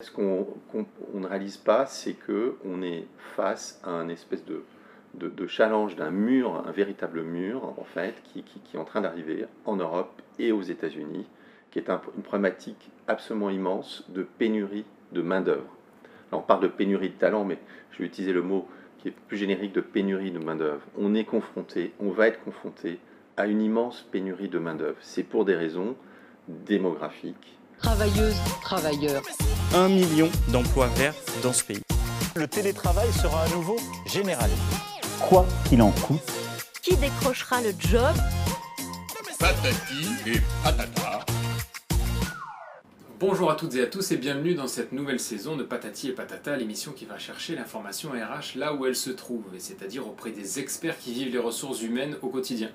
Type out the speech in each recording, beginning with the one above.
Ce qu'on ne réalise pas, c'est qu'on est face à un espèce de, challenge d'un mur, un véritable mur, en fait, qui, qui, est en train d'arriver en Europe et aux États-Unis, qui est une problématique absolument immense de pénurie de main-d'œuvre. On parle de pénurie de talent, mais je vais utiliser le mot qui est plus générique de pénurie de main-d'œuvre. On est confronté, on va être confronté à une immense pénurie de main-d'œuvre. C'est pour des raisons démographiques, travailleuses, travailleurs. Un million d'emplois verts dans ce pays. Le télétravail sera à nouveau général. Quoi qu'il en coûte. Qui décrochera le job? Patati et patata. Bonjour à toutes et à tous et bienvenue dans cette nouvelle saison de Patati et Patata, l'émission qui va chercher l'information RH là où elle se trouve, c'est-à-dire auprès des experts qui vivent les ressources humaines au quotidien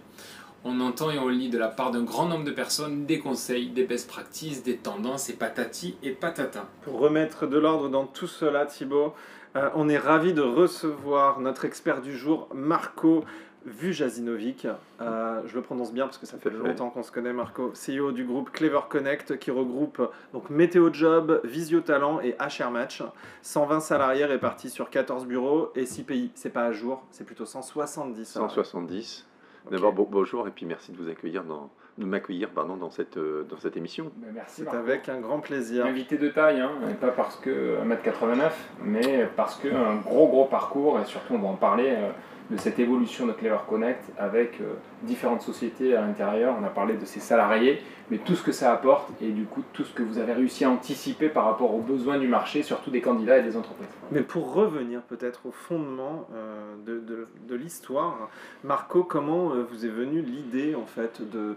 on entend et on lit de la part d'un grand nombre de personnes des conseils, des best practices, des tendances et patati et patata. Pour remettre de l'ordre dans tout cela, Thibaut, euh, on est ravi de recevoir notre expert du jour, Marco Vujasinovic. Euh, je le prononce bien parce que ça fait longtemps qu'on se connaît, Marco. CEO du groupe Clever Connect qui regroupe donc Météo Job, Visio Talent et HR Match. 120 salariés répartis sur 14 bureaux et 6 pays. C'est pas à jour, c'est plutôt 170. 170. D'abord, bonjour et puis merci de vous accueillir dans, de m'accueillir pardon, dans, cette, euh, dans cette émission. Ben, merci. C'est avec un grand plaisir. Invité de taille, hein, pas parce que 1m89, mais parce qu'un gros gros parcours et surtout on va en parler. Euh, de cette évolution de Clever Connect avec euh, différentes sociétés à l'intérieur. On a parlé de ses salariés, mais tout ce que ça apporte et du coup tout ce que vous avez réussi à anticiper par rapport aux besoins du marché, surtout des candidats et des entreprises. Mais pour revenir peut-être au fondement euh, de, de, l'histoire, Marco, comment euh, vous est venue l'idée en fait de,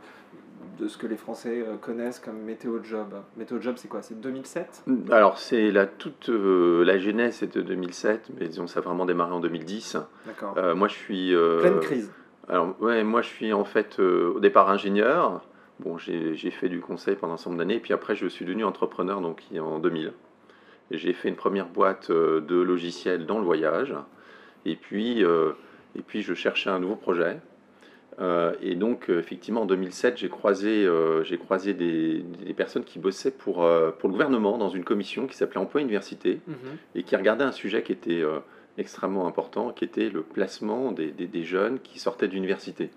de ce que les Français euh, connaissent comme Météo Job. Météo Job, c'est quoi? C'est 2007 Alors, c'est la toute euh, la genèse, c'est de 2007, mais disons, ça a vraiment démarré en 2010. D'accord. Euh, moi, je suis. Pleine crise. Alors, ouais, moi, je suis en fait au départ ingénieur. Bon, j'ai fait du conseil pendant un certain nombre d'années, puis après, je suis devenu entrepreneur donc en 2000. J'ai fait une première boîte de logiciels dans le voyage, et puis, et puis je cherchais un nouveau projet. Euh, et donc, euh, effectivement, en 2007, j'ai croisé, euh, j'ai croisé des, personnes qui bossaient pour, pour le gouvernement dans une commission qui s'appelait Emploi Université mhm. et qui regardait un sujet qui était extrêmement important, qui était le placement des, des, jeunes qui sortaient d'université.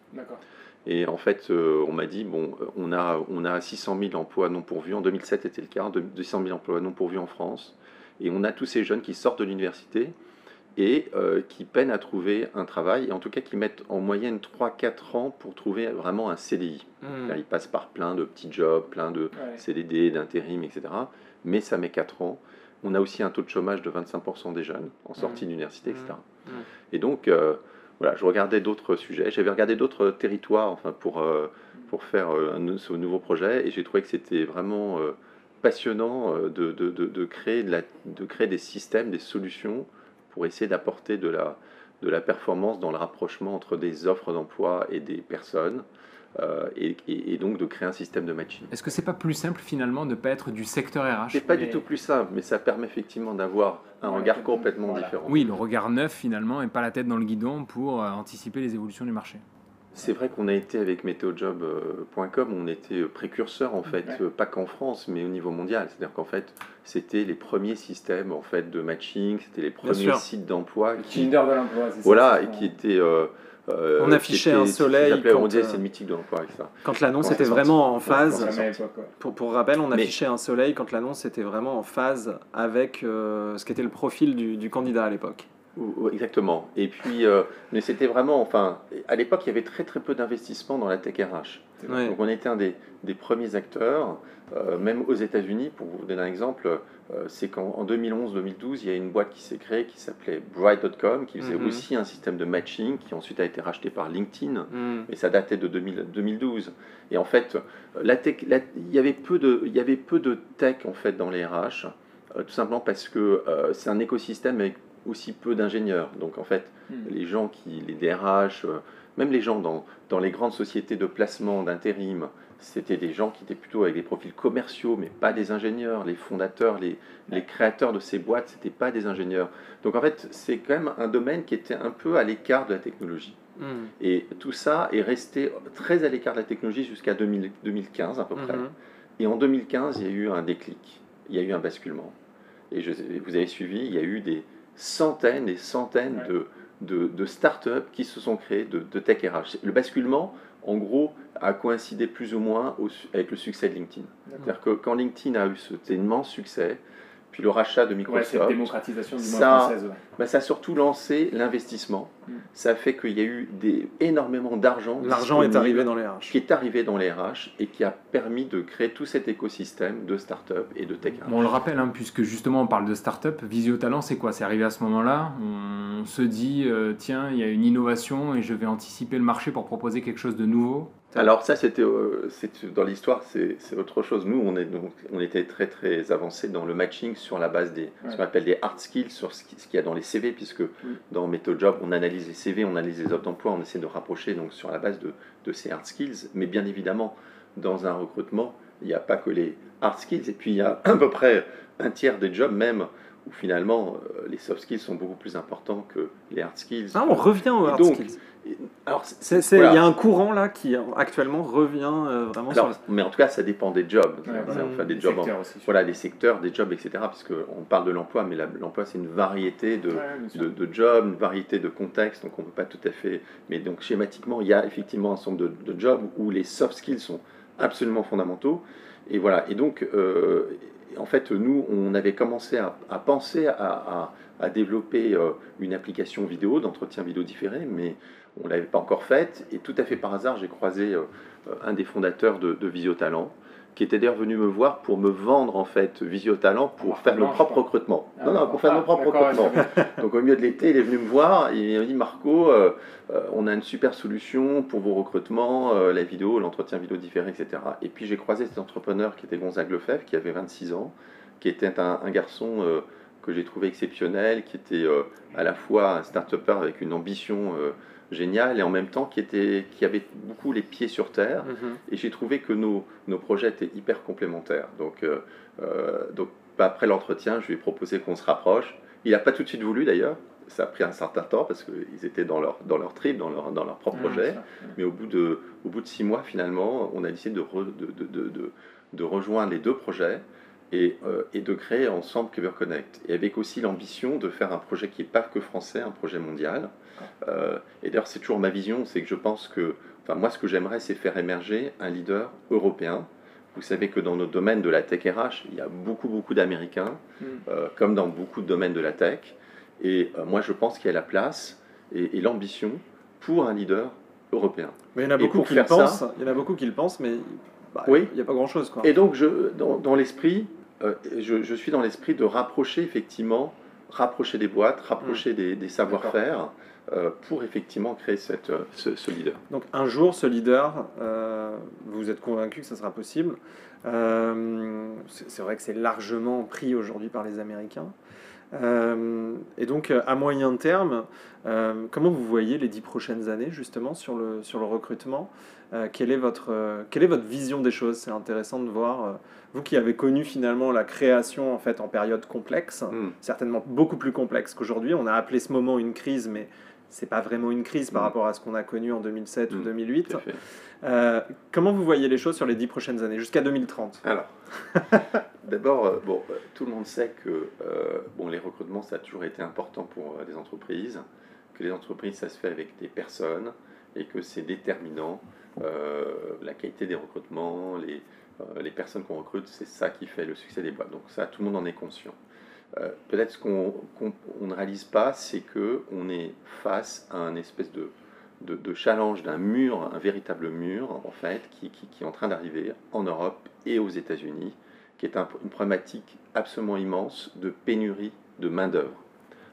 Et en fait, on m'a dit, bon, on a, on a 600 000 emplois non pourvus, en 2007 c'était le cas, 200 000 emplois non pourvus en France, et on a tous ces jeunes qui sortent de l'université, et euh, qui peinent à trouver un travail, et en tout cas qui mettent en moyenne 3-4 ans pour trouver vraiment un CDI. Hmm. Ils passent par plein de petits jobs, plein de CDD, d'intérim, etc. Mais ça met 4 ans. On a aussi un taux de chômage de 25% des jeunes en sortie hmm. d'université, etc. Hmm. Et donc, euh, voilà, je regardais d'autres sujets. J'avais regardé d'autres territoires enfin, pour, euh, pour faire ce nouveau projet, et j'ai trouvé que c'était vraiment passionnant de, de, de, créer la, de créer des systèmes, des solutions pour essayer d'apporter de la, de la performance dans le rapprochement entre des offres d'emploi et des personnes. Euh, et, donc de créer un système de matching. Est-ce que c'est pas plus simple finalement de ne pas être du secteur RH C'est pas du tout plus simple, mais ça permet effectivement d'avoir un regard complètement différent. Oui, le regard neuf finalement et pas la tête dans le guidon pour euh, anticiper les évolutions du marché. C'est vrai qu'on a été avec MeteoJob.com, on était précurseur en fait, pas qu'en France, mais au niveau mondial. C'est-à-dire qu'en fait, c'était les premiers systèmes en fait de matching, c'était les premiers sites d'emploi. Qui, Tinder de l'emploi, c'est Voilà, et qui étaient. Euh, euh, on affichait un soleil. Quand, on disait c'est le mythique de l'emploi avec ça. Quand l'annonce était vraiment en phase. Pour, pour, rappel, on affichait un soleil quand l'annonce était vraiment en phase avec euh, ce qu'était le profil du, du candidat à l'époque. Exactement. Et puis, euh, mais c'était vraiment, enfin, à l'époque, il y avait très très peu d'investissement dans la tech RH. Donc on était un des, des premiers acteurs, euh, même aux États-Unis. Pour vous donner un exemple, euh, c'est qu'en 2011-2012, il y a une boîte qui s'est créée qui s'appelait Bright.com, qui faisait mhm. aussi un système de matching, qui ensuite a été racheté par LinkedIn, mhm. et ça datait de 2012. Et en fait, la tech, il y avait peu de, il y avait peu de tech en fait dans les RH, tout simplement parce que c'est un écosystème avec aussi peu d'ingénieurs. Donc en fait, hmm. les gens qui, les DRH, euh, même les gens dans, dans les grandes sociétés de placement, d'intérim, c'était des gens qui étaient plutôt avec des profils commerciaux, mais pas des ingénieurs. Les fondateurs, les, les créateurs de ces boîtes, c'était pas des ingénieurs. Donc en fait, c'est quand même un domaine qui était un peu à l'écart de la technologie. Hmm. Et tout ça est resté très à l'écart de la technologie jusqu'à 2015 à peu près. Hmm. Et en 2015, il y a eu un déclic, il y a eu un basculement. et je- vous avez suivi, il y a eu des centaines et centaines de, de, de startups qui se sont créées de, de tech RH. Le basculement, en gros, a coïncidé plus ou moins au avec le succès de LinkedIn. C'est-à-dire que quand LinkedIn a eu cet immense succès, puis le rachat de Ouais, Microsoft, cette démocratisation du monde ça- française. ouais. bah, ça a surtout lancé l'investissement. Mm. Ça a fait qu'il y a eu des, énormément d'argent. L'argent est arrivé dans les RH. qui est arrivé dans les RH et qui a permis de créer tout cet écosystème de start-up et de tech. Bon, on le rappelle, hein, puisque justement on parle de start-up, Visio Talent, c'est quoi? C'est arrivé à ce moment-là? On se dit, euh, tiens, il y a une innovation et je vais anticiper le marché pour proposer quelque chose de nouveau. Alors ça, c'était euh, dans l'histoire, c'est autre chose. Nous, on, est, donc, on était très très avancé dans le matching sur la base des ce qu'on appelle des hard skills, sur ce qui- ce qu'il y a dans les CV, puisque dans MethoJob, on analyse les CV, on analyse les offres d'emploi, on essaie de rapprocher donc sur la base de, de ces hard skills. Mais bien évidemment, dans un recrutement, il n'y a pas que les hard skills, et puis il y a à peu près un tiers des jobs même où finalement euh, les soft skills sont beaucoup plus importants que les hard skills. Ah, on revient aux hard donc, skills. Alors, c'est- C'est- c'est- Il voilà. y a un courant là qui actuellement revient euh, vraiment Alors, sur mais en tout cas, ça dépend des jobs. Ouais, enfin, des Des jobs en- secteurs aussi. voilà, des secteurs, des jobs, etc. Parce qu'on parle de l'emploi, mais la- l'emploi, c'est une variété de, Ouais, bien sûr. de, de jobs, une variété de contextes, donc on ne peut pas tout à fait. Mais donc, schématiquement, il y a effectivement un certain nombre de, de jobs où les soft skills sont absolument fondamentaux. Et voilà. Et donc, euh, en fait, nous, on avait commencé à, à penser à, à- à développer euh, une application vidéo, d'entretien vidéo différé, mais on ne l'avait pas encore faite. Et tout à fait par hasard, j'ai croisé euh, euh, un des fondateurs de, de Visiotalent, qui était d'ailleurs venu me voir pour me vendre en fait Visiotalent pour Ah, faire le non, je propre recrutement. Ah, non, non, pour faire ah, le propre recrutement. Donc au milieu de l'été, il est venu me voir, et il m'a dit Marco, euh, euh, on a une super solution pour vos recrutements, euh, la vidéo, l'entretien vidéo différé, etc. Et puis j'ai croisé cet entrepreneur qui était Gonzague Lefebvre, qui avait 26 ans, qui était un, un garçon que j'ai trouvé exceptionnel, qui était à la fois un start-upper avec une ambition géniale et en même temps qui, était, qui avait beaucoup les pieds sur terre. Mhm. Et j'ai trouvé que nos, nos projets étaient hyper complémentaires. Donc, euh, euh, donc bah, après l'entretien, je lui ai proposé qu'on se rapproche. Il n'a pas tout de suite voulu d'ailleurs. Ça a pris un certain temps parce qu'ils étaient dans leur, dans leur trip, dans leur, dans leur propre Ouais, projet. ça. Mais au bout, de, au bout de six mois, finalement, on a décidé de, re- de, de, de, de- de rejoindre les deux projets et, euh, et de créer ensemble Clever Connect. Et avec aussi l'ambition de faire un projet qui n'est pas que français, un projet mondial. Euh, et d'ailleurs, c'est toujours ma vision, c'est que je pense que, enfin moi, ce que j'aimerais, c'est faire émerger un leader européen. Vous savez que dans notre domaine de la tech RH, il y a beaucoup, beaucoup d'Américains, Mm. euh, comme dans beaucoup de domaines de la tech. Et moi, je pense qu'il y a la place et, et l'ambition pour un leader européen. Mais il y en a beaucoup qui le ça- pensent. Il y en a beaucoup qui le pensent, mais bah, Oui. il n'y a pas grand chose quoi. Et donc, je, dans, dans l'esprit, euh, je, je suis dans l'esprit de rapprocher effectivement, rapprocher des boîtes, rapprocher des, des savoir-faire euh, pour effectivement créer cette, euh, ce, ce leader. Donc un jour, ce leader, euh, vous êtes convaincu que ça sera possible. C'est vrai que c'est largement pris aujourd'hui par les Américains. Et donc à moyen terme, comment vous voyez les dix prochaines années justement sur le, sur le recrutement? Euh, quelle, est votre, euh, quelle est votre vision des choses? C'est intéressant de voir, euh, vous qui avez connu finalement la création en fait en période complexe, Mm. certainement beaucoup plus complexe qu'aujourd'hui. On a appelé ce moment une crise, mais c'est pas vraiment une crise par Mm. rapport à ce qu'on a connu en 2007 ou Mm, 2008. Tout à fait. Euh, comment vous voyez les choses sur les dix prochaines années, jusqu'à 2030 Alors, d'abord, bon, tout le monde sait que bon, les recrutements, ça a toujours été important pour les entreprises, que les entreprises, ça se fait avec des personnes et que c'est déterminant. euh, la qualité des recrutements, les, euh, les personnes qu'on recrute, c'est ça qui fait le succès des boîtes. Donc ça, tout le monde en est conscient. Euh, Peut-être ce qu'on qu'on- on ne réalise pas, c'est que on est face à un espèce de, challenge d'un mur, un véritable mur, en fait, qui, est en train d'arriver en Europe et aux États-Unis, qui est un- une problématique absolument immense de pénurie de main-d'œuvre.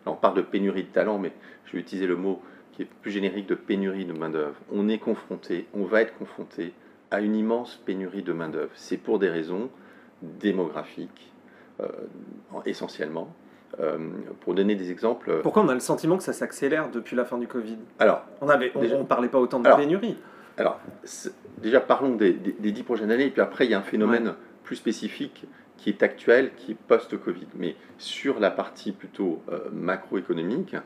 Là, on parle de pénurie de talent, mais je vais utiliser le mot qui est plus générique de pénurie de main-d'œuvre. On est confronté, on va être confronté à une immense pénurie de main-d'œuvre. C'est pour des raisons démographiques, euh, essentiellement. Euh, pour donner des exemples. euh, Pourquoi on a le sentiment que ça s'accélère depuis la fin du Covid? Alors, On avait, on, Déjà- on parlait pas autant de Alors, pénurie. Alors, déjà parlons des, des- des dix prochaines années, et puis après, il y a un phénomène plus spécifique qui est actuel, qui est post-Covid. Mais sur la partie plutôt euh, macroéconomique,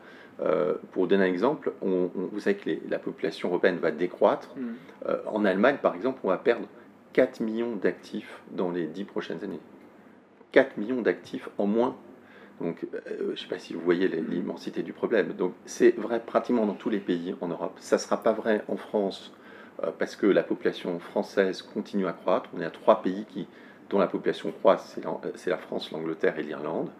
euh, pour donner un exemple, on- on- vous savez que les- la population européenne va décroître. Mm. Euh, en Allemagne, par exemple, on va perdre 4 millions d'actifs dans les dix prochaines années. 4 millions d'actifs en moins. Donc, euh, je ne sais pas si vous voyez l'immensité du problème. Donc, c'est vrai pratiquement dans tous les pays en Europe. Ça ne sera pas vrai en France parce que la population française continue à croître. On est à trois pays qui, dont la population croît, c'est la, France, l'Angleterre et l'Irlande.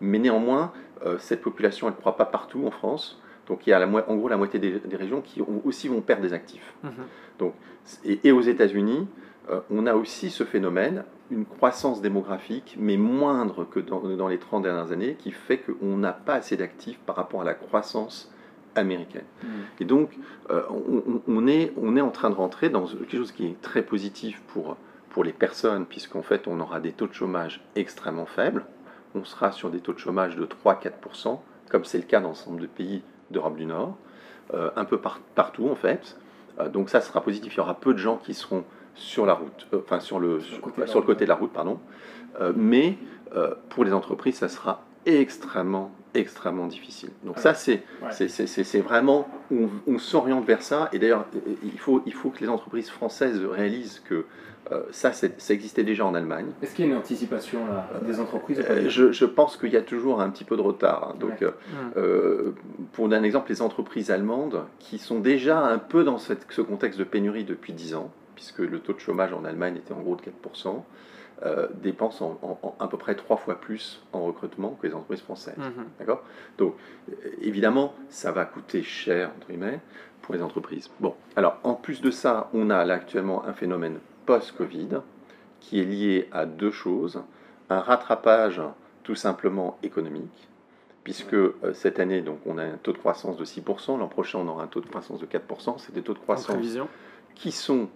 Mais néanmoins, cette population, elle ne croît pas partout en France. Donc il y a la, en gros la moitié des, régions qui aussi vont perdre des actifs. Mhm. Donc, et, aux États-Unis, euh, on a aussi ce phénomène, une croissance démographique, mais moindre que dans, les 30 dernières années, qui fait qu'on n'a pas assez d'actifs par rapport à la croissance américaine. Mhm. Et donc, euh, on, est, on est en train de rentrer dans quelque chose qui est très positif pour, pour les personnes, puisqu'en fait, on aura des taux de chômage extrêmement faibles. On sera sur des taux de chômage de 3-4%, comme c'est le cas dans l'ensemble de pays d'Europe du Nord, euh, un peu partout en fait. Euh, donc ça sera positif. Il y aura peu de gens qui seront sur la route, euh, enfin sur le, sur, le côté, de la route, pardon. mais pour les entreprises, ça sera extrêmement extrêmement difficile. Donc ça, c'est c'est vraiment, on, on s'oriente vers ça. Et d'ailleurs, il faut, il faut que les entreprises françaises réalisent que euh, ça, ça existait déjà en Allemagne. Est-ce qu'il y a une anticipation des entreprises euh, je, pense qu'il y a toujours un petit peu de retard. Hein. Donc, euh, pour donner un exemple, les entreprises allemandes, qui sont déjà un peu dans cette, ce contexte de pénurie depuis 10 ans, puisque le taux de chômage en Allemagne était en gros de 4%, dépensent à peu près trois fois plus en recrutement que les entreprises françaises. Mhm. D'accord? Donc, évidemment, ça va coûter cher, entre guillemets, pour les entreprises. Bon, alors, en plus de ça, on a là actuellement un phénomène post-Covid, qui est lié à deux choses. Un rattrapage tout simplement économique, puisque euh, cette année, donc, on a un taux de croissance de 6%, l'an prochain, on aura un taux de croissance de 4%. C'est des taux de croissance qui sont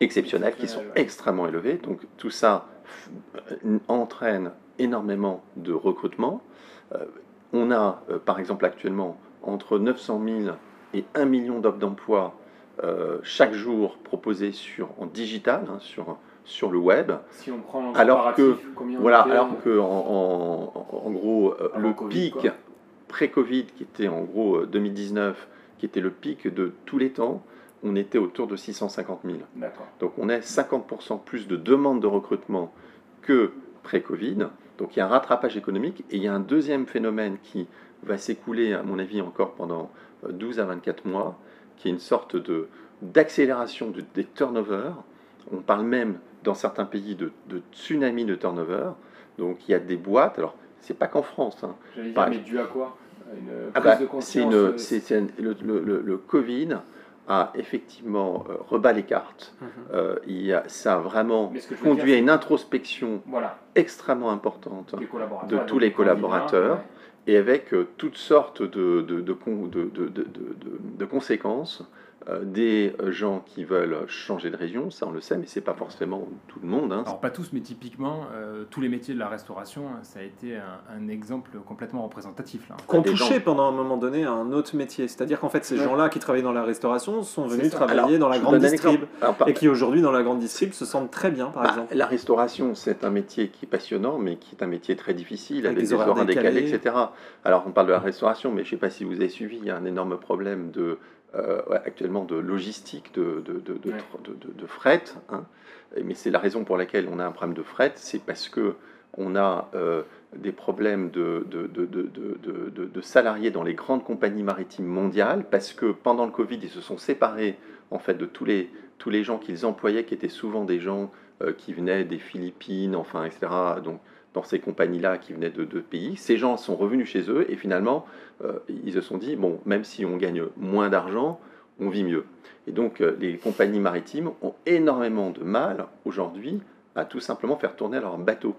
exceptionnels, qui sont extrêmement élevés. Donc tout ça euh, entraîne énormément de recrutement. Euh, on a, par exemple, actuellement entre 900 000 et 1 million d'offres d'emploi euh, chaque jour proposé sur, en digital, hein, sur, sur le web. Si on prend alors que, voilà, alors que en, en, gros, euh, le pic pré-Covid, qui était en gros 2019, euh, qui était le pic de tous les temps, on était autour de 650 000. Donc on est 50% plus de demandes de recrutement que pré-Covid. Donc il y a un rattrapage économique et il y a un deuxième phénomène qui va s'écouler, à mon avis, encore pendant 12 à 24 mois, qui est une sorte de, d'accélération des turnovers. On parle même dans certains pays de, tsunami de turnover. Donc il y a des boîtes, alors c'est pas qu'en France. Hein. dire, mais dû à quoi? Une ah bah, c'est une, c'est, le, le, le, Covid a effectivement euh, rebat les cartes. Mhm. Euh, il y a, ça a vraiment conduit à une introspection extrêmement importante de tous les collaborateurs et avec euh, toutes sortes de, de, de, conséquences des euh, gens qui veulent changer de région, ça on le sait, mais c'est pas forcément tout le monde. Hein. Alors pas tous, mais typiquement, tous les métiers de la restauration, ça a été un, exemple complètement représentatif. Là. Qu'on touchait pendant un moment donné à un autre métier, c'est-à-dire qu'en fait ces gens-là qui travaillaient dans la restauration sont venus travailler dans la grande distrib, et qui aujourd'hui dans la grande distrib se sentent très bien par bah, exemple. La restauration c'est un métier qui est passionnant, mais qui est un métier très difficile, avec, des horaires décalés, etc. Alors on parle de la restauration, mais je ne sais pas si vous avez suivi, il y a un énorme problème de euh, actuellement de logistique, de, de, de, de fret. Hein. Mais c'est la raison pour laquelle on a un problème de fret, c'est parce que on a euh, des problèmes de, de, salariés dans les grandes compagnies maritimes mondiales, parce que pendant le Covid, ils se sont séparés en fait de tous les, tous les gens qu'ils employaient, qui étaient souvent des gens euh, qui venaient des Philippines, enfin, etc. Donc, dans ces compagnies-là qui venaient de deux pays. Ces gens sont revenus chez eux et finalement, euh, ils se sont dit, bon, même si on gagne moins d'argent, on vit mieux. Et donc, euh, les compagnies maritimes ont énormément de mal aujourd'hui à tout simplement faire tourner leur bateau.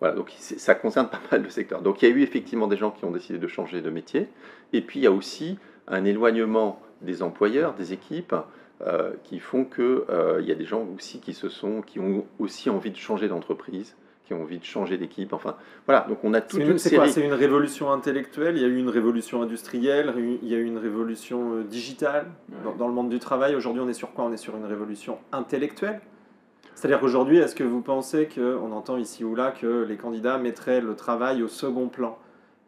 Voilà, donc ça concerne pas mal de secteurs. Donc il y a eu effectivement des gens qui ont décidé de changer de métier. Et puis il y a aussi un éloignement des employeurs, des équipes, euh, qui font qu'il il y a des gens aussi qui, se sont, qui ont aussi envie de changer d'entreprise qui ont envie de changer d'équipe. Enfin, voilà. Donc on a toute une, série. C'est une révolution intellectuelle. Il y a eu une révolution industrielle. Il y a eu une révolution euh, digitale dans, le monde du travail. Aujourd'hui, on est sur quoi? On est sur une révolution intellectuelle? C'est-à-dire qu'aujourd'hui, est-ce que vous pensez que, on entend ici ou là, que les candidats mettraient le travail au second plan?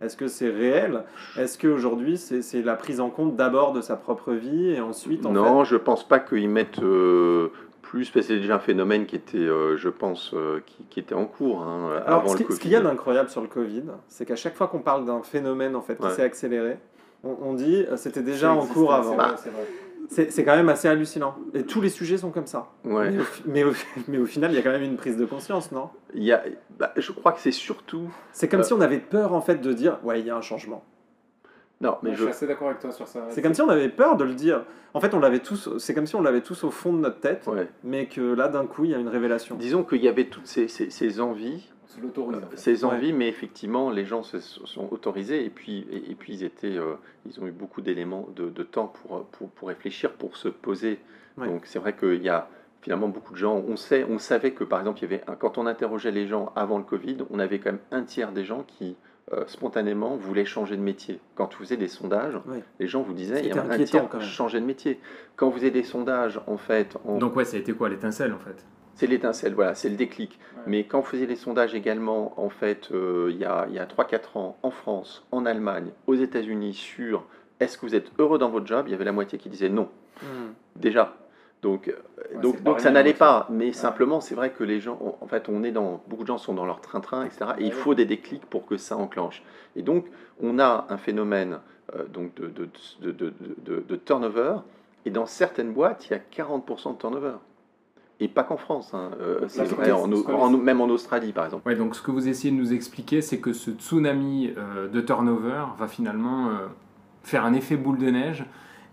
Est-ce que c'est réel? Est-ce qu'aujourd'hui, c'est la prise en compte d'abord de sa propre vie et ensuite... non, je ne pense pas qu'ils mettent euh, Plus, parce que c'est déjà un phénomène qui était, euh, je pense, euh, qui, qui était en cours hein, Alors, avant ce le qui- ce qu'il y a d'incroyable sur le Covid, c'est qu'à chaque fois qu'on parle d'un phénomène en fait qui Ouais. s'est accéléré, on, on dit euh, c'était déjà en cours avant. c'est vrai, c'est quand même assez hallucinant. Et tous les sujets sont comme ça. Ouais. Mais, au, fi- mais, au, mais au final, il y a quand même une prise de conscience, non? Il y a, bah, je crois que c'est surtout. C'est comme Euh. si on avait peur en fait de dire ouais, il y a un changement. Non, mais Ouais, je je. suis assez d'accord avec toi sur ça. C'est comme si on avait peur de le dire. En fait, on l'avait tous. C'est comme si on l'avait tous au fond de notre tête, Ouais. mais que là, d'un coup, il y a une révélation. Disons qu'il y avait toutes ces, ces- ces envies, euh, en fait. ces Ouais. envies, mais effectivement, les gens se sont autorisés et puis, et, et puis ils, étaient, euh, ils ont eu beaucoup d'éléments de, de temps pour, pour, pour réfléchir, pour se poser. Ouais. Donc c'est vrai qu'il y a finalement beaucoup de gens. On, sait, on savait que par exemple, il y avait quand on interrogeait les gens avant le Covid, on avait quand même un tiers des gens qui euh, spontanément voulaient changer de métier. Quand vous faisiez des sondages, Ouais. les gens vous disaient il y a un inquiétant, tiers quand même. changer de métier. Quand vous avez des sondages, en fait, en- Donc ouais, ça a été quoi l'étincelle en fait? C'est l'étincelle, voilà, c'est le déclic. Ouais. Mais quand on faisait les sondages également, en fait, euh, il y a, il y a 3-4 ans, en France, en Allemagne, aux États-Unis, sur est-ce que vous êtes heureux dans votre job, il y avait la moitié qui disait non, Hmm. déjà. Donc, euh, Ouais, donc, donc ça n'allait ouais. pas. Mais simplement, c'est vrai que les gens, on- en fait, on est dans, beaucoup de gens sont dans leur train-train, etc. Et il Ouais. faut des déclics pour que ça enclenche. Et donc, on a un phénomène euh, donc de, de, de, de, de- de turnover. Et dans certaines boîtes, il y a 40% de turnover. Et pas qu'en France. hein. Euh, Donc, c'est la vrai, en, question, en- même en Australie, par exemple. Ouais, donc ce que vous essayez de nous expliquer, c'est que ce tsunami euh, de turnover va finalement euh, faire un effet boule de neige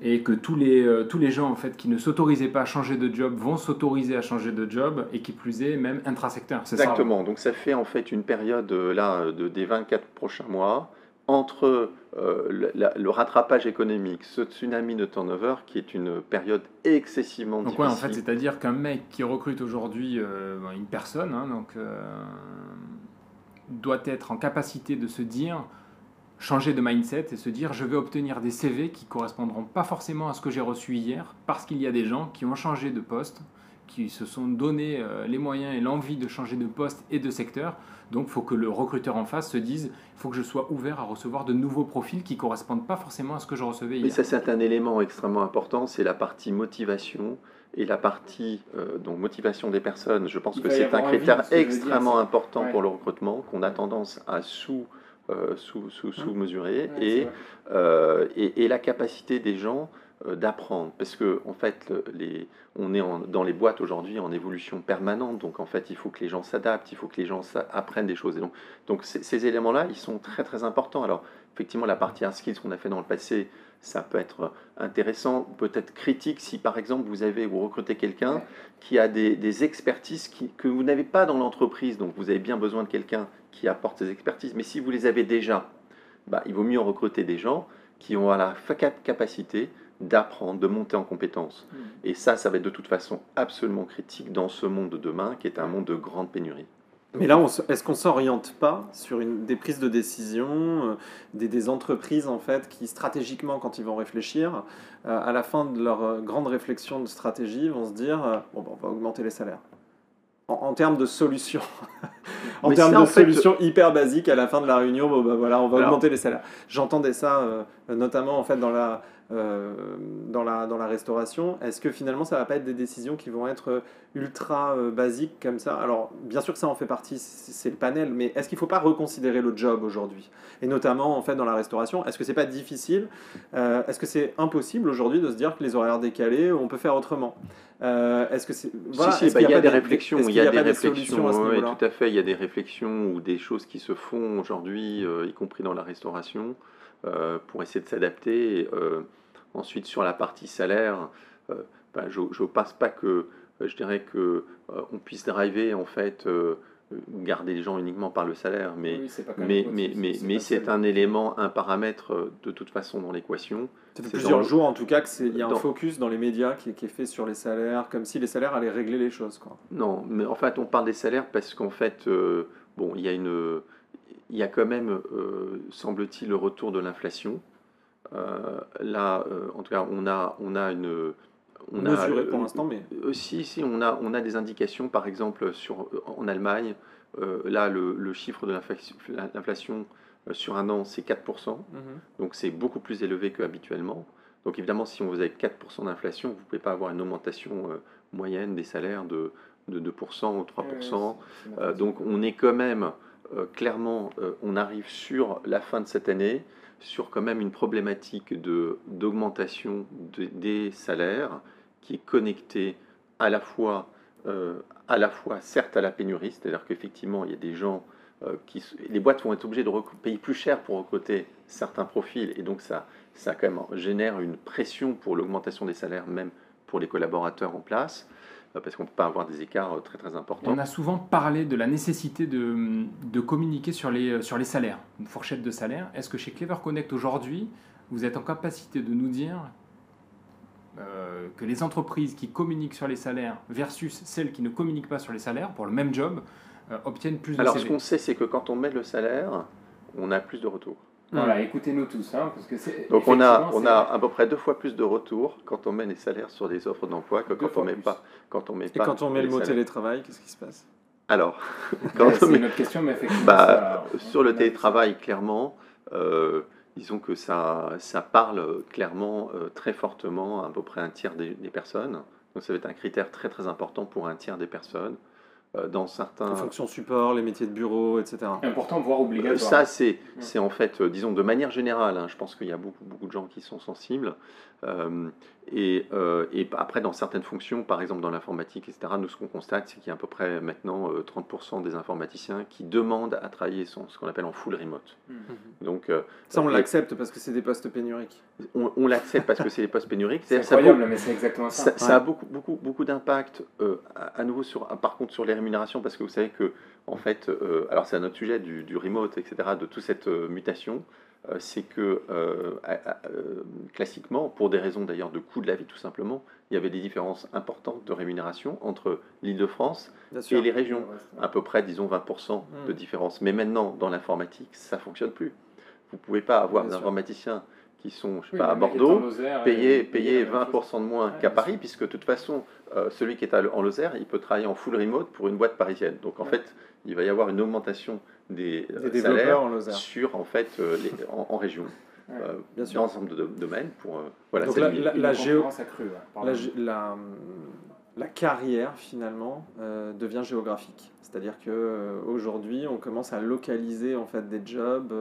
et que tous les, euh, tous les gens en fait qui ne s'autorisaient pas à changer de job vont s'autoriser à changer de job et qui plus est même intrasecteur. Ça Exactement. Donc ça fait en fait une période euh, là de, des 24 prochains mois entre euh, le, la- le rattrapage économique, ce tsunami de turnover qui est une période excessivement Donc ouais, difficile. en fait, c'est-à-dire qu'un mec qui recrute aujourd'hui euh, une personne, hein, donc euh, doit être en capacité de se dire, changer de mindset et se dire, je vais obtenir des CV qui correspondront pas forcément à ce que j'ai reçu hier, parce qu'il y a des gens qui ont changé de poste, qui se sont donné euh, les moyens et l'envie de changer de poste et de secteur. Donc, il faut que le recruteur en face se dise, il faut que je sois ouvert à recevoir de nouveaux profils qui correspondent pas forcément à ce que je recevais Mais hier. ça, c'est un élément extrêmement important, c'est la partie motivation et la partie euh, donc motivation des personnes. Je pense Il que c'est un envie, critère ce extrêmement important Ouais. pour le recrutement qu'on a tendance à sous, sous, sous, sous mesurer Ouais, c'est et, vrai. euh, et, et la capacité des gens euh, d'apprendre. Parce que en fait, les, on est en- dans les boîtes aujourd'hui en évolution permanente, donc en fait, il faut que les gens s'adaptent, il faut que les gens apprennent des choses. Et donc, donc ces, ces éléments-là, ils sont très très importants. Alors, effectivement, la partie hard skills qu'on a fait dans le passé, ça peut être intéressant, peut-être critique si par exemple vous avez vous recrutez quelqu'un qui a des, des expertises qui- que vous n'avez pas dans l'entreprise, donc vous avez bien besoin de quelqu'un qui apporte ces expertises. Mais si vous les avez déjà, bah, il vaut mieux en recruter des gens qui ont la capacité d'apprendre, de monter en compétences. Mm. Et ça, ça va être de toute façon absolument critique dans ce monde de demain, qui est un monde de grande pénurie. Mais là, est-ce qu'on s'oriente pas sur une, des prises de décision, euh, des, des entreprises en fait qui stratégiquement, quand ils vont réfléchir, euh, à la fin de leur euh, grande réflexion de stratégie, vont se dire euh, bon, bah, on va augmenter les salaires. En, en termes de solutions, en Mais termes ça, de en fait, solutions hyper basiques, à la fin de la réunion, bon, bah, voilà, on va Alors- augmenter les salaires. J'entendais ça euh, notamment en fait dans la euh, dans la dans la restauration. Est-ce que finalement ça va pas être des décisions qui vont être ultra euh, basiques comme ça? Alors bien sûr que ça en fait partie, c'est le panel, mais est-ce qu'il ne faut pas reconsidérer le job aujourd'hui? Et notamment en fait dans la restauration, est-ce que c'est pas difficile Euh, Est-ce que c'est impossible aujourd'hui de se dire que les horaires décalés, on peut faire autrement? Est-ce que c'est voilà, si, si, est-ce bah, qu'il y a des réflexions, il y a des réflexions, à ouais, tout à fait, il y a des réflexions ou des choses qui se font aujourd'hui, y compris dans la restauration, pour essayer de s'adapter. Euh, ensuite, sur la partie salaire, euh, bah, je ne passe pas que, euh, je dirais que euh, on puisse driver en fait, euh, garder les gens uniquement par le salaire, mais Oui, c'est pas comme mais, mais, mais, c'est mais c'est un élément, un paramètre euh, de toute façon dans l'équation. Ça fait C'est plusieurs dans- jours en tout cas qu'il y a un dans- focus dans les médias qui, est- qui est fait sur les salaires, comme si les salaires allaient régler les choses. Quoi. Non, mais en fait, on parle des salaires parce qu'en fait, euh, bon, il y a une, il y a quand même, euh, semble-t-il, le retour de l'inflation. Euh, là, euh, en tout cas, on a, on a une, on a, Mesuré pour euh, l'instant, mais si, si, on a, on a des indications, par exemple, sur, en Allemagne, euh, là, le, le chiffre de l'inflation- euh, sur un an, c'est 4%. Mhm. Donc c'est beaucoup plus élevé qu'habituellement. Donc évidemment, si on vous avez 4% d'inflation, vous ne pouvez pas avoir une augmentation euh, moyenne des salaires de, de 2% ou 3%. Euh, donc on est quand même clairement, euh, on arrive sur la fin de cette année sur quand même une problématique d'augmentation des salaires qui est connectée à la fois, à la fois certes à la pénurie, c'est-à-dire qu'effectivement il y a des gens qui, les boîtes vont être obligées de payer plus cher pour recruter certains profils et donc ça, ça quand même génère une pression pour l'augmentation des salaires même pour les collaborateurs en place. Euh, parce qu'on ne peut pas avoir des écarts euh, très très importants. On a souvent parlé de la nécessité de, de communiquer sur les, euh, sur les salaires, une fourchette de salaire. Est-ce que chez Clever Connect aujourd'hui, vous êtes en capacité de nous dire que les entreprises qui communiquent sur les salaires versus celles qui ne communiquent pas sur les salaires pour le même job obtiennent plus de Alors ce qu'on sait, c'est que quand on met le salaire, on a plus de retours. Voilà, écoutez-nous tous. Hein, parce que Donc on a, on a à peu près deux fois plus de retours quand on met les salaires sur des offres d'emploi que quand on, met pas, quand on met Et quand on met le mot télétravail, qu'est-ce qui se passe? Alors, quand c'est une autre question, mais effectivement. Bah, sur le télétravail, clairement, euh, disons que ça, ça parle clairement euh, très fortement à, à peu près un tiers des, des personnes. Donc ça va être un critère très très important pour un tiers des personnes. Euh, dans certains... Les fonctions support, les métiers de bureau, etc. Important, voire obligatoire. Ça, c'est, c'est en fait, euh, disons, de manière générale, hein, je pense qu'il y a beaucoup, beaucoup de gens qui sont sensibles. Euh, et, et, après, dans certaines fonctions, par exemple dans l'informatique, etc., nous, ce qu'on constate, c'est qu'il y a à peu près maintenant 30% des informaticiens qui demandent à travailler son, ce qu'on appelle en full remote. Mmh. Donc, ça, on l'accepte parce que c'est des postes pénuriques. On, l'accepte parce que c'est des postes pénuriques. C'est incroyable, mais c'est exactement ça. Ça, a beaucoup, beaucoup, beaucoup d'impact, à, à, nouveau, sur, par contre, sur les rémunération parce que vous savez que, en fait, euh, alors c'est un autre sujet du, remote, etc., de toute cette euh, mutation, euh, c'est que classiquement, pour des raisons d'ailleurs de coût de la vie tout simplement, il y avait des différences importantes de rémunération entre l'Île-de-France et les régions, à peu près, disons, 20% de hmm. différence. Mais maintenant, dans l'informatique, ça fonctionne plus. Vous pouvez pas avoir des informaticiens qui sont je sais pas, à Bordeaux, payer, payer 20% de moins qu'à Paris, puisque de toute façon, euh, celui qui est en Lozère, il peut travailler en full remote pour une boîte parisienne. Donc en fait, il va y avoir une augmentation des, euh, salaires en sur en fait euh, les, en, région. Bien sûr. dans l'ensemble de domaines pour voilà Donc la, la, la, géo, la, la, carrière finalement devient géographique. C'est-à-dire que aujourd'hui on commence à localiser en fait des jobs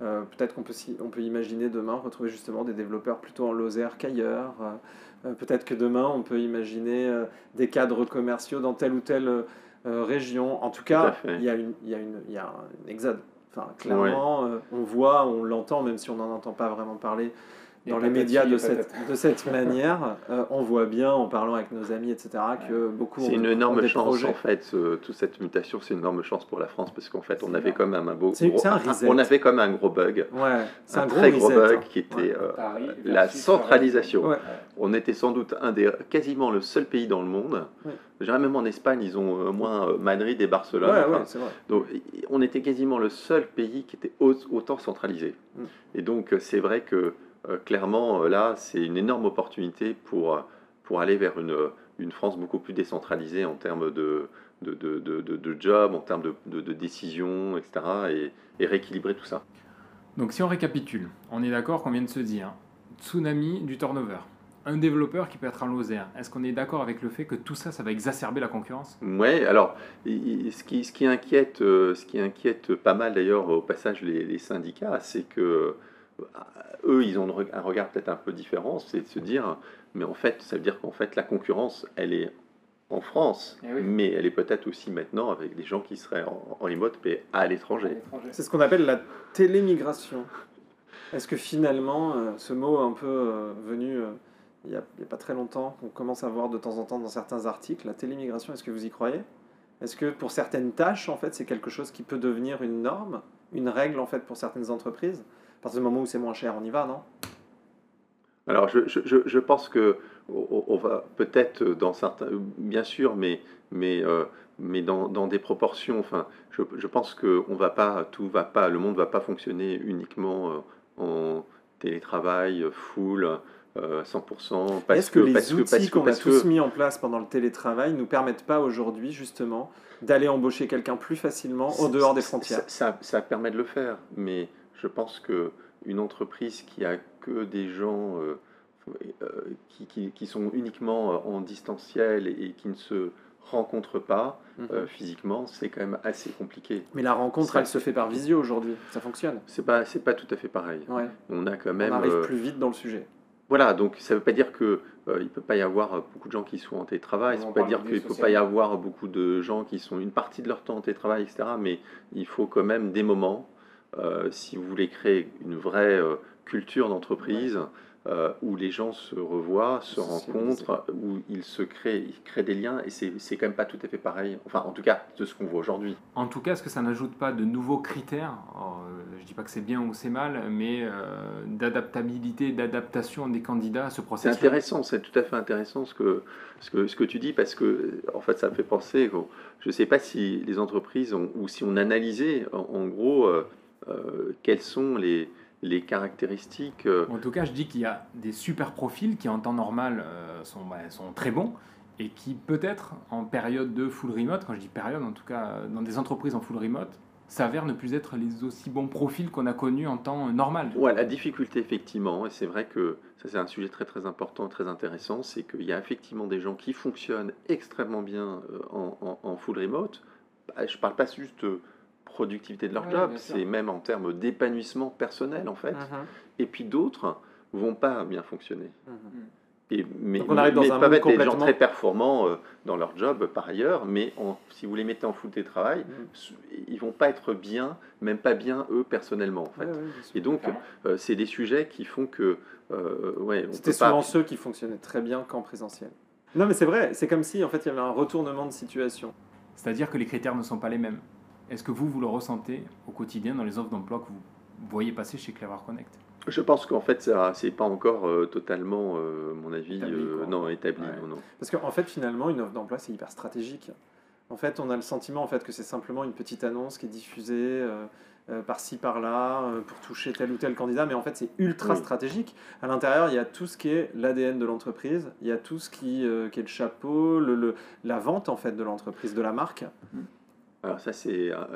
euh, peut-être qu'on peut, on peut imaginer demain retrouver justement des développeurs plutôt en Lozère qu'ailleurs. Euh, peut-être que demain on peut imaginer euh, des cadres commerciaux dans telle ou telle région. En tout cas, il y, a une, il, y a une, il y a un exode. Enfin, clairement, on voit, on l'entend, même si on n'en entend pas vraiment parler, dans les médias de cette, de cette manière, euh, on voit bien en parlant avec nos amis, etc., que beaucoup. C'est une énorme chance en fait, toute cette mutation, c'est une énorme chance pour la France parce qu'en fait, on avait quand même un beau. on avait comme un gros bug. Ouais, un, un très gros bug qui était euh, la centralisation. On était sans doute un des, quasiment le seul pays dans le monde. Même en Espagne, ils ont au moins euh, Madrid et Barcelone. donc, on était quasiment le seul pays qui était autant centralisé. Mm. Et donc, c'est vrai que clairement, euh, là, c'est une énorme opportunité pour, euh, pour aller vers une, une France beaucoup plus décentralisée en termes de, de, de, de, job, en termes de, de, décision, etc. Et, et, rééquilibrer tout ça. Donc si on récapitule, on est d'accord qu'on vient de se dire tsunami du turnover. Un développeur qui peut être en Lozère, est-ce qu'on est d'accord avec le fait que tout ça, ça va exacerber la concurrence? Oui, alors ce qui, ce, qui inquiète, ce qui inquiète pas mal d'ailleurs au passage les, les syndicats, c'est que eux, ils ont un regard peut-être un peu différent, c'est de se dire, mais en fait, ça veut dire qu'en fait, la concurrence, elle est en France, eh mais elle est peut-être aussi maintenant avec des gens qui seraient en, remote, mais à l'étranger. C'est ce qu'on appelle la télémigration. Est-ce que finalement, euh, ce mot un peu euh, venu euh, il n'y a, a, pas très longtemps, qu'on commence à voir de temps en temps dans certains articles, la télémigration, est-ce que vous y croyez? Est-ce que pour certaines tâches, en fait, c'est quelque chose qui peut devenir une norme, une règle, en fait, pour certaines entreprises? À partir du moment où c'est moins cher, on y va, non? Alors, je, je, je, pense que on va peut-être dans certains, bien sûr, mais, mais, euh, mais dans, dans, des proportions. Enfin, je, je pense que on va pas, tout va pas, le monde va pas fonctionner uniquement euh, en télétravail, full. 100%. Euh, Est-ce que, les outils qu'on a tous mis en place pendant le télétravail nous permettent pas aujourd'hui justement d'aller embaucher quelqu'un plus facilement en dehors des frontières? ça, ça, permet de le faire, mais je pense que une entreprise qui a que des gens, euh, qui, qui, qui, sont uniquement en distanciel et qui ne se rencontre pas euh, mhm. physiquement, c'est quand même assez compliqué. Mais la rencontre, elle se fait par visio aujourd'hui, ça fonctionne. C'est pas, c'est pas tout à fait pareil. On a quand même. On arrive euh, plus vite dans le sujet. Voilà, donc ça ne veut pas dire que euh, il peut pas y avoir beaucoup de gens qui sont en télétravail. Ça ne veut pas dire qu'il ne peut pas y avoir beaucoup de gens qui sont une partie de leur temps en télétravail, etc. Mais il faut quand même des moments, si vous voulez créer une vraie culture d'entreprise. Euh, où les gens se revoient, se rencontrent, où ils se créent, ils créent des liens, et c'est quand même pas tout à fait pareil, enfin en tout cas de ce qu'on voit aujourd'hui. En tout cas, est-ce que ça n'ajoute pas de nouveaux critères? Je dis pas que c'est bien ou c'est mal, mais euh, d'adaptabilité, d'adaptation des candidats à ce processus C'est intéressant, c'est tout à fait intéressant ce que, ce, que, ce que tu dis, parce que en fait ça me fait penser, je ne sais pas si les entreprises, ont, ou si on analysait en, gros euh, quels sont les les caractéristiques. Euh, en tout cas, je dis qu'il y a des super profils qui en temps normal euh, sont, bah, sont très bons et qui peut-être en période de full remote, quand je dis période, en tout cas dans des entreprises en full remote, s'avèrent ne plus être les aussi bons profils qu'on a connus en temps normal. Ouais, la difficulté effectivement, et c'est vrai que ça c'est un sujet très très important, très intéressant, c'est qu'il y a effectivement des gens qui fonctionnent extrêmement bien euh, en, en, full remote. Bah, je ne parle pas juste productivité de leur job, c'est même en termes d'épanouissement personnel en fait. Uh-huh. Et puis d'autres vont pas bien fonctionner. Uh-huh. Et, mais, on arrive dans un peuvent être des gens très performants euh, dans leur job par ailleurs, mais si vous les mettez en full télétravail, mm. ils vont pas être bien, même pas bien eux personnellement en fait. et donc euh, c'est des sujets qui font que euh, ouais, c'était souvent ceux qui fonctionnaient très bien qu'en présentiel. Non mais c'est vrai, c'est comme si en fait il y avait un retournement de situation. C'est-à-dire que les critères ne sont pas les mêmes. Est-ce que vous, vous le ressentez au quotidien dans les offres d'emploi que vous voyez passer chez Clever Connect? Je pense qu'en fait, ça c'est pas encore euh, totalement, euh, mon avis, établi, euh, non établi. Non, Parce qu'en fait, finalement, une offre d'emploi, c'est hyper stratégique. En fait, on a le sentiment en fait que c'est simplement une petite annonce qui est diffusée par-ci par-là pour toucher tel ou tel candidat, mais en fait, c'est ultra stratégique. À l'intérieur, il y a tout ce qui est l'ADN de l'entreprise, il y a tout ce qui, qui est le chapeau, le, la vente en fait de l'entreprise, de la marque. Mm. Alors ça, c'est un,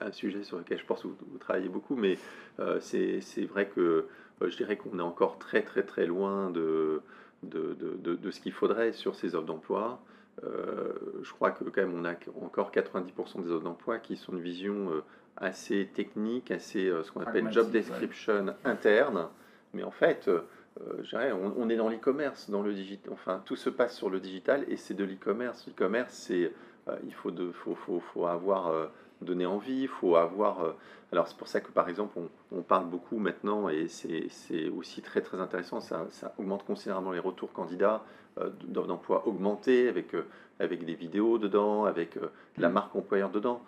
un, sujet sur lequel je pense que vous, travaillez beaucoup, mais euh, c'est vrai que euh, je dirais qu'on est encore très très très loin de, de, de, de ce qu'il faudrait sur ces offres d'emploi. Euh, je crois que quand même on a encore 90% des offres d'emploi qui sont une vision assez technique, assez ce qu'on appelle job description interne, mais en fait, je dirais, on, on, est dans l'e-commerce, dans le digital, enfin tout se passe sur le digital et c'est de l'e-commerce. L'e-commerce, c'est il faut, de, faut, faut, faut avoir euh, donné envie, il faut avoir... Euh, alors c'est pour ça que par exemple on, parle beaucoup maintenant et c'est aussi très très intéressant, ça, augmente considérablement les retours candidats d'emploi augmentés avec, avec des vidéos dedans, avec la marque employeur dedans.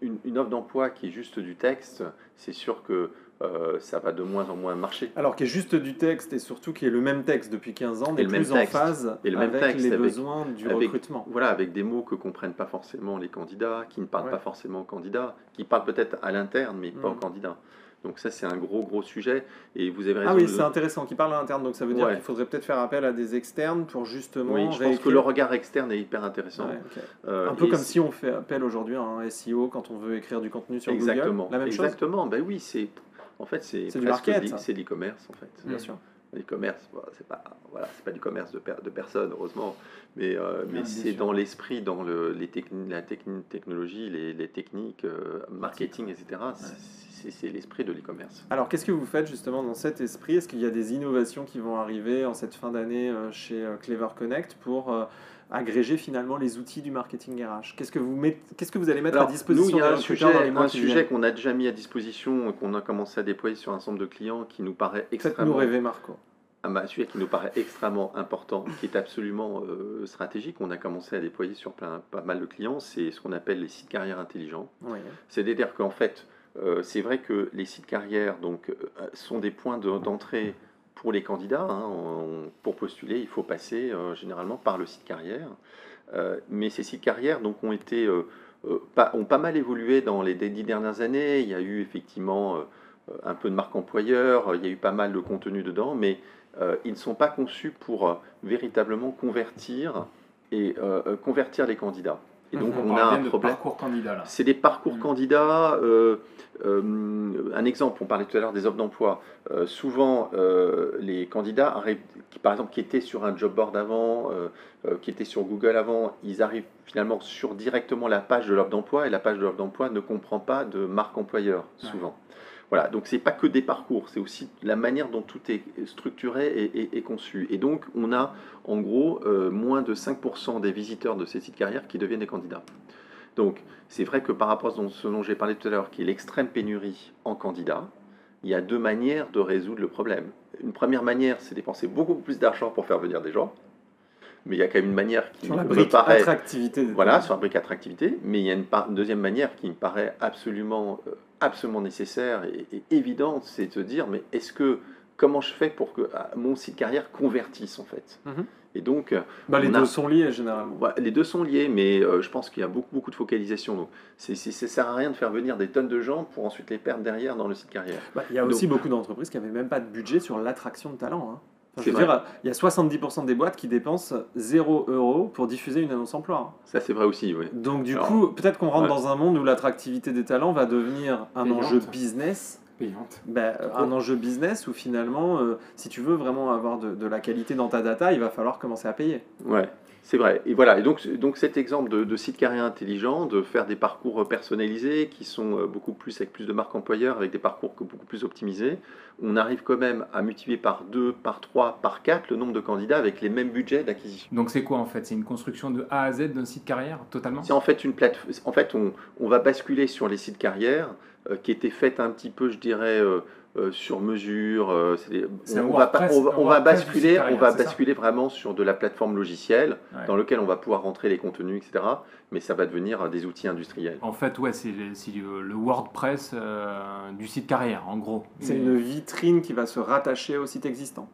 Une, offre d'emploi qui est juste du texte, c'est sûr que euh, ça va de moins en moins marcher. Alors qu'il y juste du texte et surtout qu'il y ait le même texte depuis 15 ans, mais plus en phase et le avec même texte, les besoins du recrutement. Voilà, avec des mots que comprennent pas forcément les candidats, qui ne parlent pas forcément aux candidats, qui parlent peut-être à l'interne, mais pas aux mm. candidats. Donc ça, c'est un gros, gros sujet. Et vous avez raison. Ah oui, c'est intéressant, qui parle à l'interne. Donc ça veut dire qu'il faudrait peut-être faire appel à des externes pour justement... Oui, je pense que le regard externe est hyper intéressant. Euh, un peu comme si on fait appel aujourd'hui à un SEO quand on veut écrire du contenu sur Exactement. Google. La même Exactement. Ben oui, c'est en fait, c'est c'est l'e-commerce en fait. Bien sûr. L'e-commerce, c'est pas voilà, c'est pas du commerce de, de personnes heureusement, mais euh, mais c'est dans l'esprit, dans le, les la technologie, les, les techniques, euh, marketing, etc. C'est l'esprit de l'e-commerce. Alors, qu'est-ce que vous faites justement dans cet esprit? Est-ce qu'il y a des innovations qui vont arriver en cette fin d'année euh, chez Clever Connect pour agréger finalement les outils du marketing RH Qu'est-ce que vous, qu'est-ce que vous allez mettre à disposition Nous, il y a un sujet, un sujet qu'on a déjà mis à disposition, qu'on a commencé à déployer sur un ensemble de clients qui nous paraît extrêmement... nous rêver, Marco. Un bah, sujet qui nous paraît extrêmement important, qui est absolument euh, stratégique. On a commencé à déployer sur plein, pas mal de clients. C'est ce qu'on appelle les sites carrières intelligents. C'est-à-dire qu'en fait, euh, c'est vrai que les sites carrières donc, euh, sont des points d'entrée pour les candidats, hein, pour postuler, il faut passer euh, généralement par le site carrière. Euh, mais ces sites carrières donc, ont, été, euh, pas, ont pas mal évolué dans les dix dernières années. Il y a eu effectivement un peu de marque employeur, il y a eu pas mal de contenu dedans, mais ils ne sont pas conçus pour véritablement convertir et convertir les candidats. Et donc on, a un problème. C'est des parcours Mm. candidats. euh, euh, un exemple, on parlait tout à l'heure des offres d'emploi. Euh, souvent, les candidats arrivent, qui, par exemple, qui étaient sur un job board avant, qui étaient sur Google avant, ils arrivent finalement sur directement la page de l'offre d'emploi et la page de l'offre d'emploi ne comprend pas de marque employeur, Ouais. Voilà, donc c'est pas que des parcours, c'est aussi la manière dont tout est structuré et conçu. Et donc, on a en gros euh, moins de 5% des visiteurs de ces sites carrières qui deviennent des candidats. Donc, c'est vrai que par rapport à ce dont j'ai parlé tout à l'heure, qui est l'extrême pénurie en candidats, il y a deux manières de résoudre le problème. Une première manière, c'est dépenser beaucoup plus d'argent pour faire venir des gens. Mais il y a quand même une manière qui Sur la me brique paraît attractivité. voilà, sur la brique attractivité, mais il y a une, par- une deuxième manière qui me paraît absolument, euh, absolument nécessaire et, et évidente, c'est de se dire, mais est-ce que, comment je fais pour que ah, mon site carrière convertisse en fait? Mhm. Et donc, euh, Bah, les a- deux sont liés généralement. les deux sont liés, mais euh, je pense qu'il y a beaucoup, beaucoup de focalisation. Donc, c'est, c'est- ça sert à rien de faire venir des tonnes de gens pour ensuite les perdre derrière dans le site carrière. Bah, il y a Donc- aussi beaucoup d'entreprises qui n'avaient même pas de budget sur l'attraction de talents. hein. Je veux vrai. dire, il y a 70% des boîtes qui dépensent 0 euros pour diffuser une annonce emploi. Ça, c'est vrai aussi, oui. Donc du Alors, coup, peut-être qu'on rentre ouais. dans un monde où l'attractivité des talents va devenir un Payante. enjeu business. Payante. Ben, euh, un enjeu business où finalement, euh, si tu veux vraiment avoir de, de la qualité dans ta data, il va falloir commencer à payer. Ouais, c'est vrai. Et voilà. Et donc, donc cet exemple de, de site carrière intelligent, de faire des parcours personnalisés qui sont euh, beaucoup plus avec plus de marques employeurs, avec des parcours beaucoup plus optimisés, on arrive quand même à multiplier par 2, par 3, par 4 le nombre de candidats avec les mêmes budgets d'acquisition. Donc c'est quoi en fait? C'est une construction de A à Z d'un site carrière totalement? C'est en fait une plateforme. En fait, on, on va basculer sur les sites carrières euh, qui étaient faites un petit peu, je dirais, euh, euh, sur mesure. euh, on, va on on basculer, site on va basculer vraiment sur de la plateforme logicielle Ouais. dans lequel on va pouvoir rentrer les contenus, etc. Mais ça va devenir euh, des outils industriels. En fait, ouais, c'est le, c'est le- le WordPress euh, du site carrière, en gros. C'est une vitrine qui va se rattacher au site existant.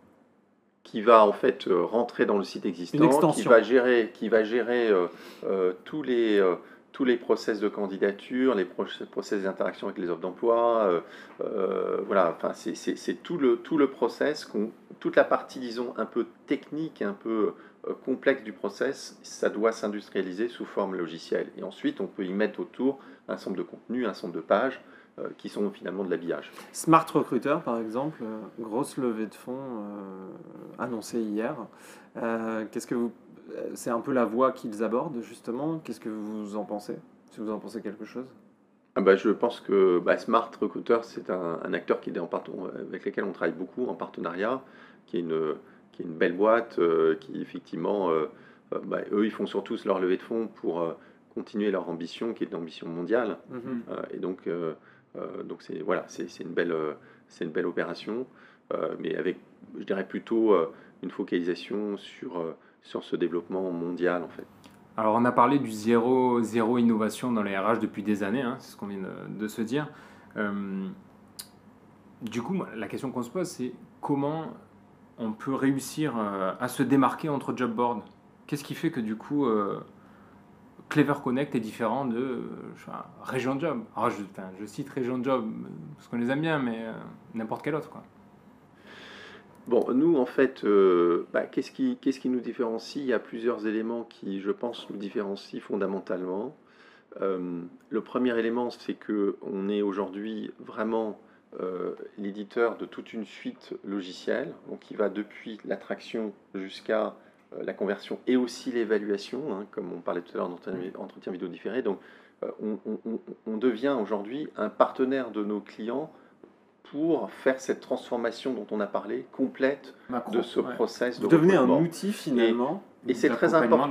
qui va en fait euh, rentrer dans le site existant, Une extension. qui va gérer, qui va gérer euh, euh, tous les euh, tous les process de candidature, les proce- process d'interaction avec les offres d'emploi, euh, euh, voilà, enfin c'est- tout le tout le process, toute la partie disons un peu technique, un peu euh, complexe du process, ça doit s'industrialiser sous forme logicielle. Et ensuite, on peut y mettre autour un ensemble de contenus, un ensemble de pages qui sont finalement de l'habillage. Smart Recruiter, par exemple, grosse levée de fonds annoncée hier. Qu'est-ce que vous, c'est un peu la voie qu'ils abordent justement. Qu'est-ce que vous en pensez Si vous en pensez quelque chose? Ah bah, je pense que bah, Smart Recruiter, c'est un, un acteur qui est en avec lequel on travaille beaucoup en partenariat, qui est une, qui est une belle boîte, euh, qui effectivement, euh, euh, bah, eux, ils font surtout leur levée de fonds pour euh, continuer leur ambition, qui est une ambition mondiale. Mhm. Euh, et donc, euh, euh, donc c'est voilà, c'est c'est une belle, euh, c'est une belle opération, euh, mais avec, je dirais plutôt euh, une focalisation sur euh, sur ce développement mondial en fait. Alors on a parlé du zéro, zéro innovation dans les RH depuis des années, hein, c'est ce qu'on vient de, se dire. Euh, du coup, la question qu'on se pose, c'est comment on peut réussir euh, à se démarquer entre job boards? Qu'est-ce qui fait que du coup, euh, Clever Connect est différent de je sais Région Job? Je, cite Région Job parce qu'on les aime bien, mais n'importe quel autre. Quoi. Bon, nous, en fait, euh, bah, qu'est-ce qui, nous différencie? Il y a plusieurs éléments qui, je pense, nous différencient fondamentalement. Euh, le premier élément, c'est que on est aujourd'hui vraiment euh, l'éditeur de toute une suite logicielle, donc qui va depuis l'attraction jusqu'à la conversion et aussi l'évaluation, hein, comme on parlait tout à l'heure d'entretien entretien vidéo différé. Donc, on, on- on- on devient aujourd'hui un partenaire de nos clients pour faire cette transformation dont on a parlé, complète de ce ouais. process de Vous devenez un outil finalement. Et c'est très important.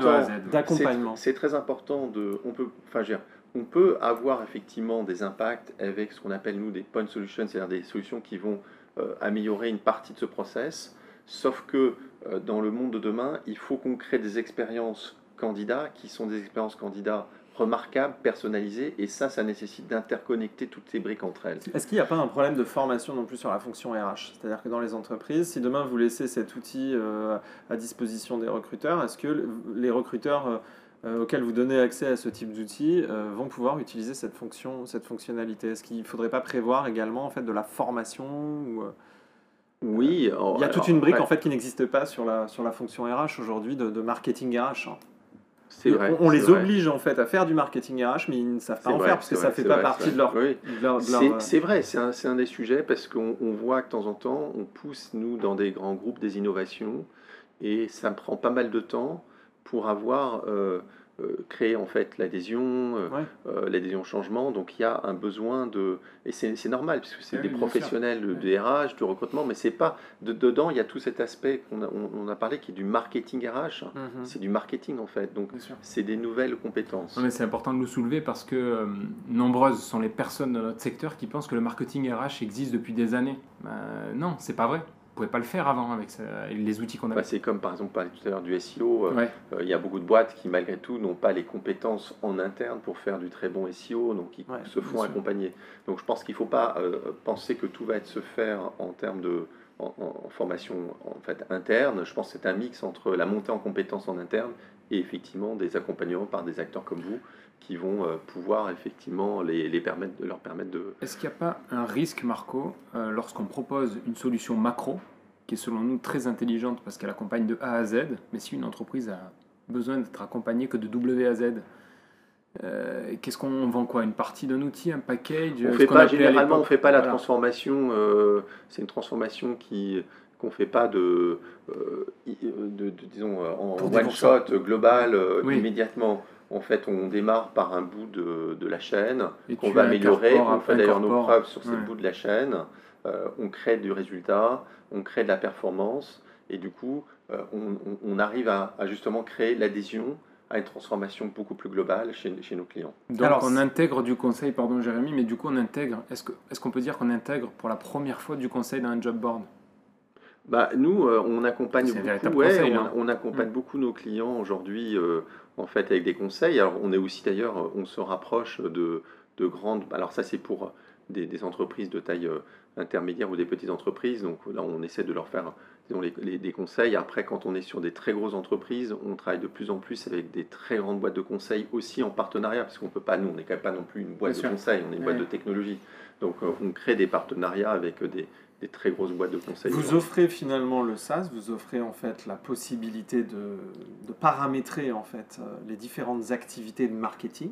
D'accompagnement. C'est c'est très important de. On peut, enfin, je veux dire, on peut avoir effectivement des impacts avec ce qu'on appelle nous des point solutions, c'est-à-dire des solutions qui vont euh, améliorer une partie de ce process. Sauf que euh, dans le monde de demain, il faut qu'on crée des expériences candidats qui sont des expériences candidats remarquables, personnalisées, et ça, ça nécessite d'interconnecter toutes ces briques entre elles. Est-ce qu'il n'y a pas un problème de formation non plus sur la fonction RH C'est-à-dire que dans les entreprises, si demain vous laissez cet outil euh, à disposition des recruteurs, est-ce que le- les recruteurs euh, euh, auxquels vous donnez accès à ce type d'outils vont pouvoir utiliser cette fonction, cette fonctionnalité? Est-ce qu'il ne faudrait pas prévoir également en fait de la formation ou, Oui, Il y a toute une brique en fait qui n'existe pas sur la, sur la fonction RH aujourd'hui de, de marketing RH. C'est vrai. On, les vrai. oblige en fait à faire du marketing RH, mais ils ne savent pas en vrai, faire parce que ça vrai, fait pas vrai, partie de leur. de C'est leur- c'est vrai, c'est un, des sujets parce qu'on on voit que de temps en temps, on pousse, nous, dans des grands groupes, des innovations, et ça prend pas mal de temps pour avoir euh, euh, créé en fait l'adhésion, euh, Ouais. euh, l'adhésion au changement. Donc il y a un besoin de. Et c'est c'est normal, puisque c'est Oui, des professionnels de RH, de recrutement, mais c'est pas. de- dedans, il y a tout cet aspect qu'on a, on, on a parlé qui est du marketing RH. Mhm. C'est du marketing en fait. Donc c'est des nouvelles compétences. Non, mais c'est important de le soulever parce que euh, nombreuses sont les personnes dans notre secteur qui pensent que le marketing RH existe depuis des années. Ben, non, c'est pas vrai. Vous pouvez pas le faire avant avec, ça- avec les outils qu'on a. Bah, c'est comme par exemple, on parlait tout à l'heure du SEO. euh, Ouais. Euh, Il y a beaucoup de boîtes qui, malgré tout, n'ont pas les compétences en interne pour faire du très bon SEO, donc qui Ouais, se font accompagner. Donc je pense qu'il ne faut pas euh, penser que tout va être se faire en termes de en, en- en formation en fait interne. Je pense que c'est un mix entre la montée en compétences en interne et effectivement des accompagnements par des acteurs comme vous qui vont euh, pouvoir effectivement les, les permettre de leur permettre de Est-ce qu'il n'y a pas un risque, Marco, euh, lorsqu'on propose une solution macro, qui est selon nous très intelligente parce qu'elle accompagne de A à Z, mais si une entreprise a besoin d'être accompagnée que de W à Z, euh, qu'est-ce qu'on vend quoi? Une partie d'un outil, un package? On fait pas, généralement, on l'époque- fait pas la Voilà. transformation. euh, c'est une transformation qui qu'on fait pas de, euh, i- de, de- disons en Pour one 10%. shot global Oui. immédiatement. En fait, on démarre par un bout de, de la chaîne Et qu'on va améliorer. On fait d'ailleurs nos preuves sur ce Ouais. bout de la chaîne. Euh, on crée du résultat, on crée de la performance, et du coup, euh, on, arrive à, à justement créer l'adhésion à une transformation beaucoup plus globale chez, chez nos clients. Donc Alors, on intègre du conseil, pardon Jérémy, mais du coup on intègre, est-ce que- est-ce qu'on peut dire qu'on intègre pour la première fois du conseil dans un job board? Bah, nous, euh, on accompagne beaucoup, ouais, conseil, on, accompagne Mm. beaucoup nos clients aujourd'hui, euh, en fait, avec des conseils. Alors, on est aussi d'ailleurs, euh, on se rapproche de, de grandes. Alors, ça, c'est pour des, des entreprises de taille euh, intermédiaire ou des petites entreprises. Donc là, on essaie de leur faire disons, les, les- des conseils. Après, quand on est sur des très grosses entreprises, on travaille de plus en plus avec des très grandes boîtes de conseils aussi en partenariat, parce qu'on peut pas, nous, on n'est quand même pas non plus une boîte Bien de sûr. conseil, on est une boîte de technologie. Donc, euh, on crée des partenariats avec euh, des, des très grosses boîtes de conseils. Vous offrez finalement le SaaS, vous offrez en fait la possibilité de, de paramétrer en fait euh, les différentes activités de marketing.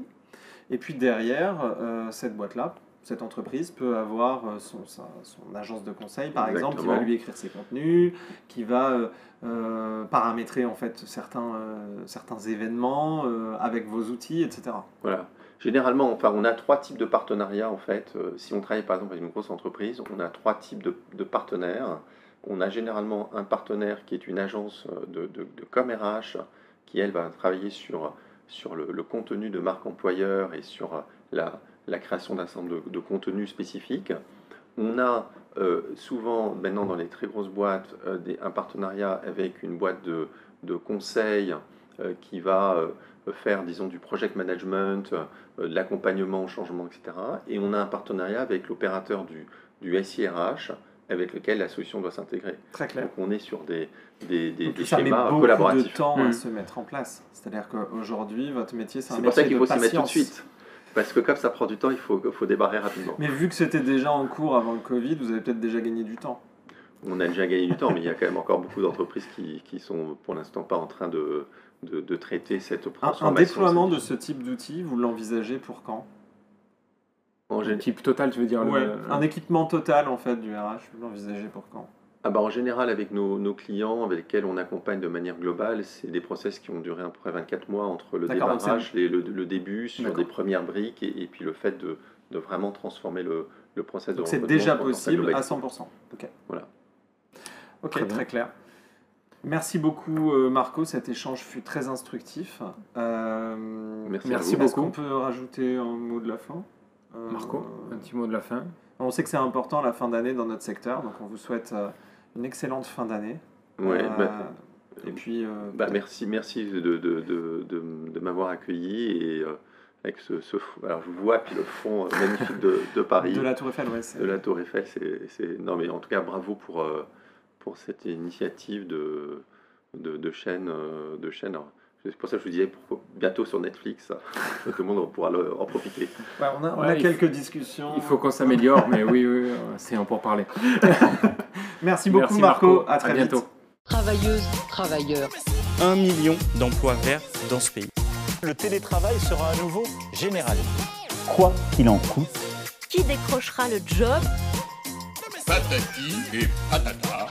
Et puis derrière, euh, cette boîte-là, cette entreprise peut avoir euh, son, sa- son agence de conseil, par exemple, qui va lui écrire ses contenus, qui va euh, euh, paramétrer en fait certains, euh, certains événements euh, avec vos outils, etc. Voilà. Généralement, enfin, on a trois types de partenariats en fait. Si on travaille par exemple avec une grosse entreprise, on a trois types de, de partenaires. On a généralement un partenaire qui est une agence de, de, de com RH qui elle va travailler sur, sur le, le contenu de marque employeur et sur la, la création d'un certain nombre de, de contenus spécifiques. On a euh, souvent maintenant dans les très grosses boîtes euh, des- un partenariat avec une boîte de, de conseil euh, qui va euh, faire, disons, du project management, euh, de l'accompagnement au changement, etc. Et on a un partenariat avec l'opérateur du, du SIRH avec lequel la solution doit s'intégrer. Très clair. Donc on est sur des, des, des, Donc, des ça met beaucoup de temps à Mm. se mettre en place. C'est-à-dire qu'aujourd'hui, votre métier, c'est un C'est pour ça métier qu'il de faut s'y mettre tout de patience. suite. Parce que comme ça prend du temps, il faut, faut débarrer rapidement. Mais vu que c'était déjà en cours avant le Covid, vous avez peut-être déjà gagné du temps. On a déjà gagné du temps, mais il y a quand même encore beaucoup d'entreprises qui, qui sont pour l'instant pas en train de, de, de traiter cette Un, un déploiement de ce type d'outil, vous l'envisagez pour quand? Gé- type total, tu veux dire le- Un équipement total en fait du RH, vous l'envisagez pour quand? Ah bah, en général, avec nos, nos clients avec lesquels on accompagne de manière globale, c'est des process qui ont duré à peu près 24 mois entre le démarrage, les- le, le début sur des premières briques et, et puis le fait de, de vraiment transformer le, le process Donc de c'est déjà possible à globalité. 100%. Ok. Voilà. Ok, Très clair. Merci beaucoup euh, Marco, cet échange fut très instructif. Euh, Merci, vous. Est-ce beaucoup. qu'on peut rajouter un mot de la fin? Euh, Marco, un petit mot de la fin. On sait que c'est important la fin d'année dans notre secteur, donc on vous souhaite euh, une excellente fin d'année. Ouais, Euh, bah, et puis, euh, bah, merci, merci de, de, de, de, de m'avoir accueilli et euh, avec ce, alors je vous vois puis le fond magnifique de, de Paris. de la Tour Eiffel, ouais. de la Tour Eiffel, c'est, non mais en tout cas bravo pour, pour cette initiative de, de, de chaîne, de chaîne. Alors, c'est pour ça que je vous disais pour- bientôt sur Netflix, tout le monde pourra le- en profiter. Ouais, on a, on Ouais, a il quelques discussions. Il faut qu'on s'améliore, mais oui, oui, oui, c'est en pour parler. Merci beaucoup Marco. À très bientôt. Travailleuses, travailleurs. Un million d'emplois verts dans ce pays. Le télétravail sera à nouveau général. Quoi qu'il en coûte. Qui décrochera le job? Patati et patata.